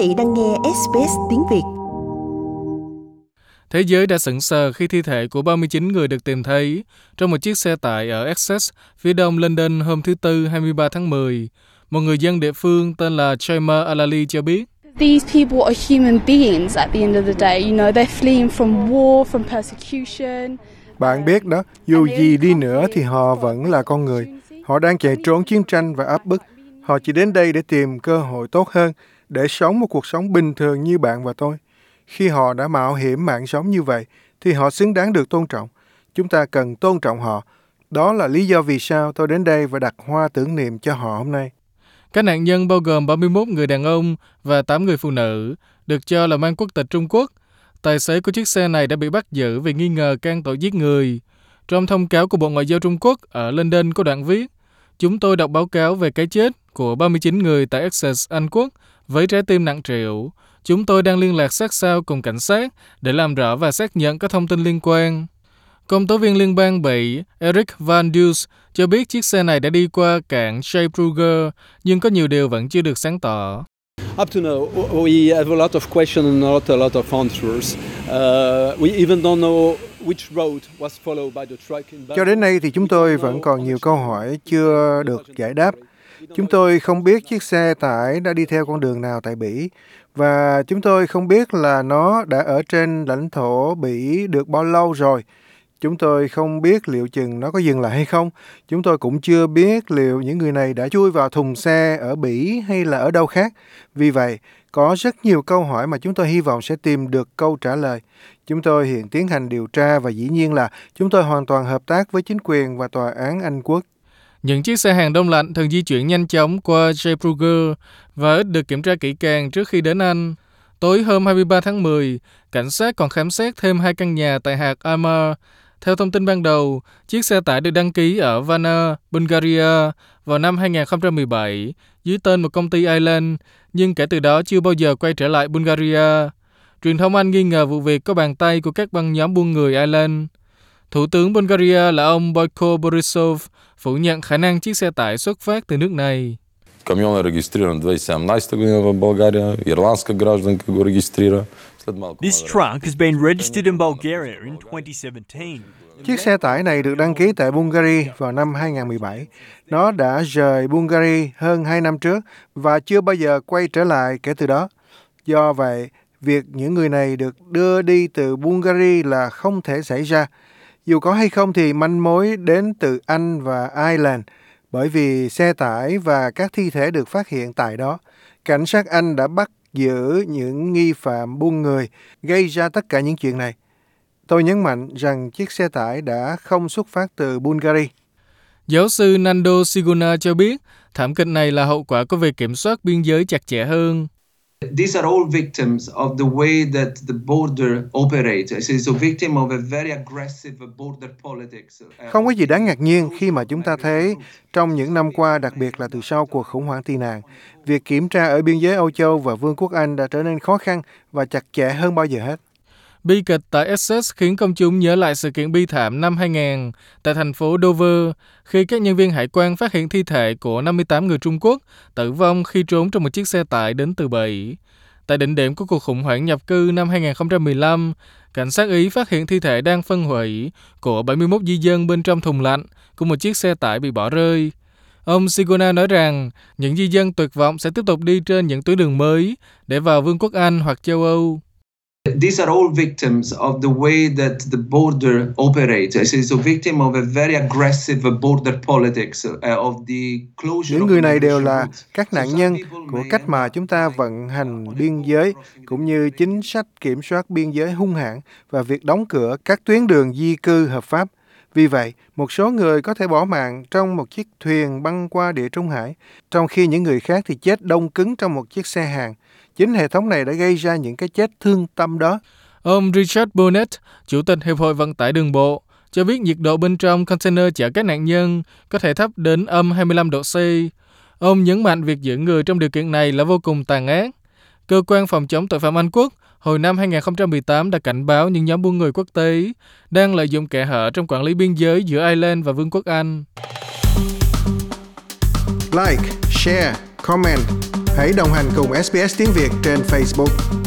vị đang nghe SBS tiếng Việt. Thế giới đã sững sờ khi thi thể của 39 người được tìm thấy trong một chiếc xe tải ở Essex, phía đông London hôm thứ Tư 23 tháng 10. Một người dân địa phương tên là Chaima Alali cho biết. These people are human beings at the end of the day. You know, they're fleeing from war, from persecution. Bạn biết đó, dù gì đi nữa thì họ vẫn là con người. Họ đang chạy trốn chiến tranh và áp bức. Họ chỉ đến đây để tìm cơ hội tốt hơn, để sống một cuộc sống bình thường như bạn và tôi. Khi họ đã mạo hiểm mạng sống như vậy, thì họ xứng đáng được tôn trọng. Chúng ta cần tôn trọng họ. Đó là lý do vì sao tôi đến đây và đặt hoa tưởng niệm cho họ hôm nay. Các nạn nhân bao gồm 31 người đàn ông và 8 người phụ nữ, được cho là mang quốc tịch Trung Quốc. Tài xế của chiếc xe này đã bị bắt giữ vì nghi ngờ can tội giết người. Trong thông cáo của Bộ Ngoại giao Trung Quốc ở London có đoạn viết, Chúng tôi đọc báo cáo về cái chết của 39 người tại Essex, Anh Quốc với trái tim nặng trĩu. Chúng tôi đang liên lạc sát sao cùng cảnh sát để làm rõ và xác nhận các thông tin liên quan. Công tố viên liên bang Bỉ Eric Van Dulce cho biết chiếc xe này đã đi qua cảng Zeebrugge, nhưng có nhiều điều vẫn chưa được sáng tỏ. Up to now, we have a lot of questions and not a lot of answers. Uh, we even don't know which road was followed by the truck in Cho đến nay thì chúng tôi vẫn còn nhiều câu hỏi chưa được giải đáp. Chúng tôi không biết chiếc xe tải đã đi theo con đường nào tại Bỉ và chúng tôi không biết là nó đã ở trên lãnh thổ Bỉ được bao lâu rồi. Chúng tôi không biết liệu chừng nó có dừng lại hay không. Chúng tôi cũng chưa biết liệu những người này đã chui vào thùng xe ở Bỉ hay là ở đâu khác. Vì vậy, có rất nhiều câu hỏi mà chúng tôi hy vọng sẽ tìm được câu trả lời. Chúng tôi hiện tiến hành điều tra và dĩ nhiên là chúng tôi hoàn toàn hợp tác với chính quyền và tòa án Anh quốc. Những chiếc xe hàng đông lạnh thường di chuyển nhanh chóng qua Zeebrugge và ít được kiểm tra kỹ càng trước khi đến Anh. Tối hôm 23 tháng 10, cảnh sát còn khám xét thêm hai căn nhà tại hạt Amar. Theo thông tin ban đầu, chiếc xe tải được đăng ký ở Varna, Bulgaria vào năm 2017 dưới tên một công ty Ireland, nhưng kể từ đó chưa bao giờ quay trở lại Bulgaria. Truyền thông Anh nghi ngờ vụ việc có bàn tay của các băng nhóm buôn người Ireland. Thủ tướng Bulgaria là ông Boyko Borisov phủ nhận khả năng chiếc xe tải xuất phát từ nước này. Камион е регистриран 2017 година в България. Ирландска гражданка го регистрира. This truck has been registered in Bulgaria in 2017. Chiếc xe tải này được đăng ký tại Bulgaria vào năm 2017. Nó đã rời Bulgaria hơn 2 năm trước và chưa bao giờ quay trở lại kể từ đó. Do vậy, việc những người này được đưa đi từ Bulgaria là không thể xảy ra. dù có hay không thì manh mối đến từ Anh và Ireland, bởi vì xe tải và các thi thể được phát hiện tại đó. Cảnh sát Anh đã bắt giữ những nghi phạm buôn người gây ra tất cả những chuyện này. Tôi nhấn mạnh rằng chiếc xe tải đã không xuất phát từ Bulgaria. Giáo sư Nando Siguna cho biết thảm kịch này là hậu quả của việc kiểm soát biên giới chặt chẽ hơn. These are all victims of the way that the border operates. It's a victim of a very aggressive border politics. Không có gì đáng ngạc nhiên khi mà chúng ta thấy trong những năm qua, đặc biệt là từ sau cuộc khủng hoảng tị nạn, việc kiểm tra ở biên giới Âu Châu và Vương quốc Anh đã trở nên khó khăn và chặt chẽ hơn bao giờ hết. Bi kịch tại Essex khiến công chúng nhớ lại sự kiện bi thảm năm 2000 tại thành phố Dover khi các nhân viên hải quan phát hiện thi thể của 58 người Trung Quốc tử vong khi trốn trong một chiếc xe tải đến từ Bỉ. Tại đỉnh điểm của cuộc khủng hoảng nhập cư năm 2015, cảnh sát Ý phát hiện thi thể đang phân hủy của 71 di dân bên trong thùng lạnh của một chiếc xe tải bị bỏ rơi. Ông Sigona nói rằng những di dân tuyệt vọng sẽ tiếp tục đi trên những tuyến đường mới để vào Vương quốc Anh hoặc châu Âu. These are all victims of the way that the border operates. It's a victim of a very aggressive border politics uh, of the closure. Những người này đều là các nạn nhân của cách mà chúng ta vận hành biên giới cũng như chính sách kiểm soát biên giới hung hãn và việc đóng cửa các tuyến đường di cư hợp pháp. Vì vậy, một số người có thể bỏ mạng trong một chiếc thuyền băng qua địa Trung Hải, trong khi những người khác thì chết đông cứng trong một chiếc xe hàng. Chính hệ thống này đã gây ra những cái chết thương tâm đó. Ông Richard burnett Chủ tịch Hiệp hội Vận tải Đường bộ, cho biết nhiệt độ bên trong container chở các nạn nhân có thể thấp đến âm 25 độ C. Ông nhấn mạnh việc giữ người trong điều kiện này là vô cùng tàn ác. Cơ quan phòng chống tội phạm Anh Quốc hồi năm 2018 đã cảnh báo những nhóm buôn người quốc tế đang lợi dụng kẽ hở trong quản lý biên giới giữa Ireland và Vương quốc Anh. Like, share, comment Hãy đồng hành cùng SBS tiếng Việt trên Facebook.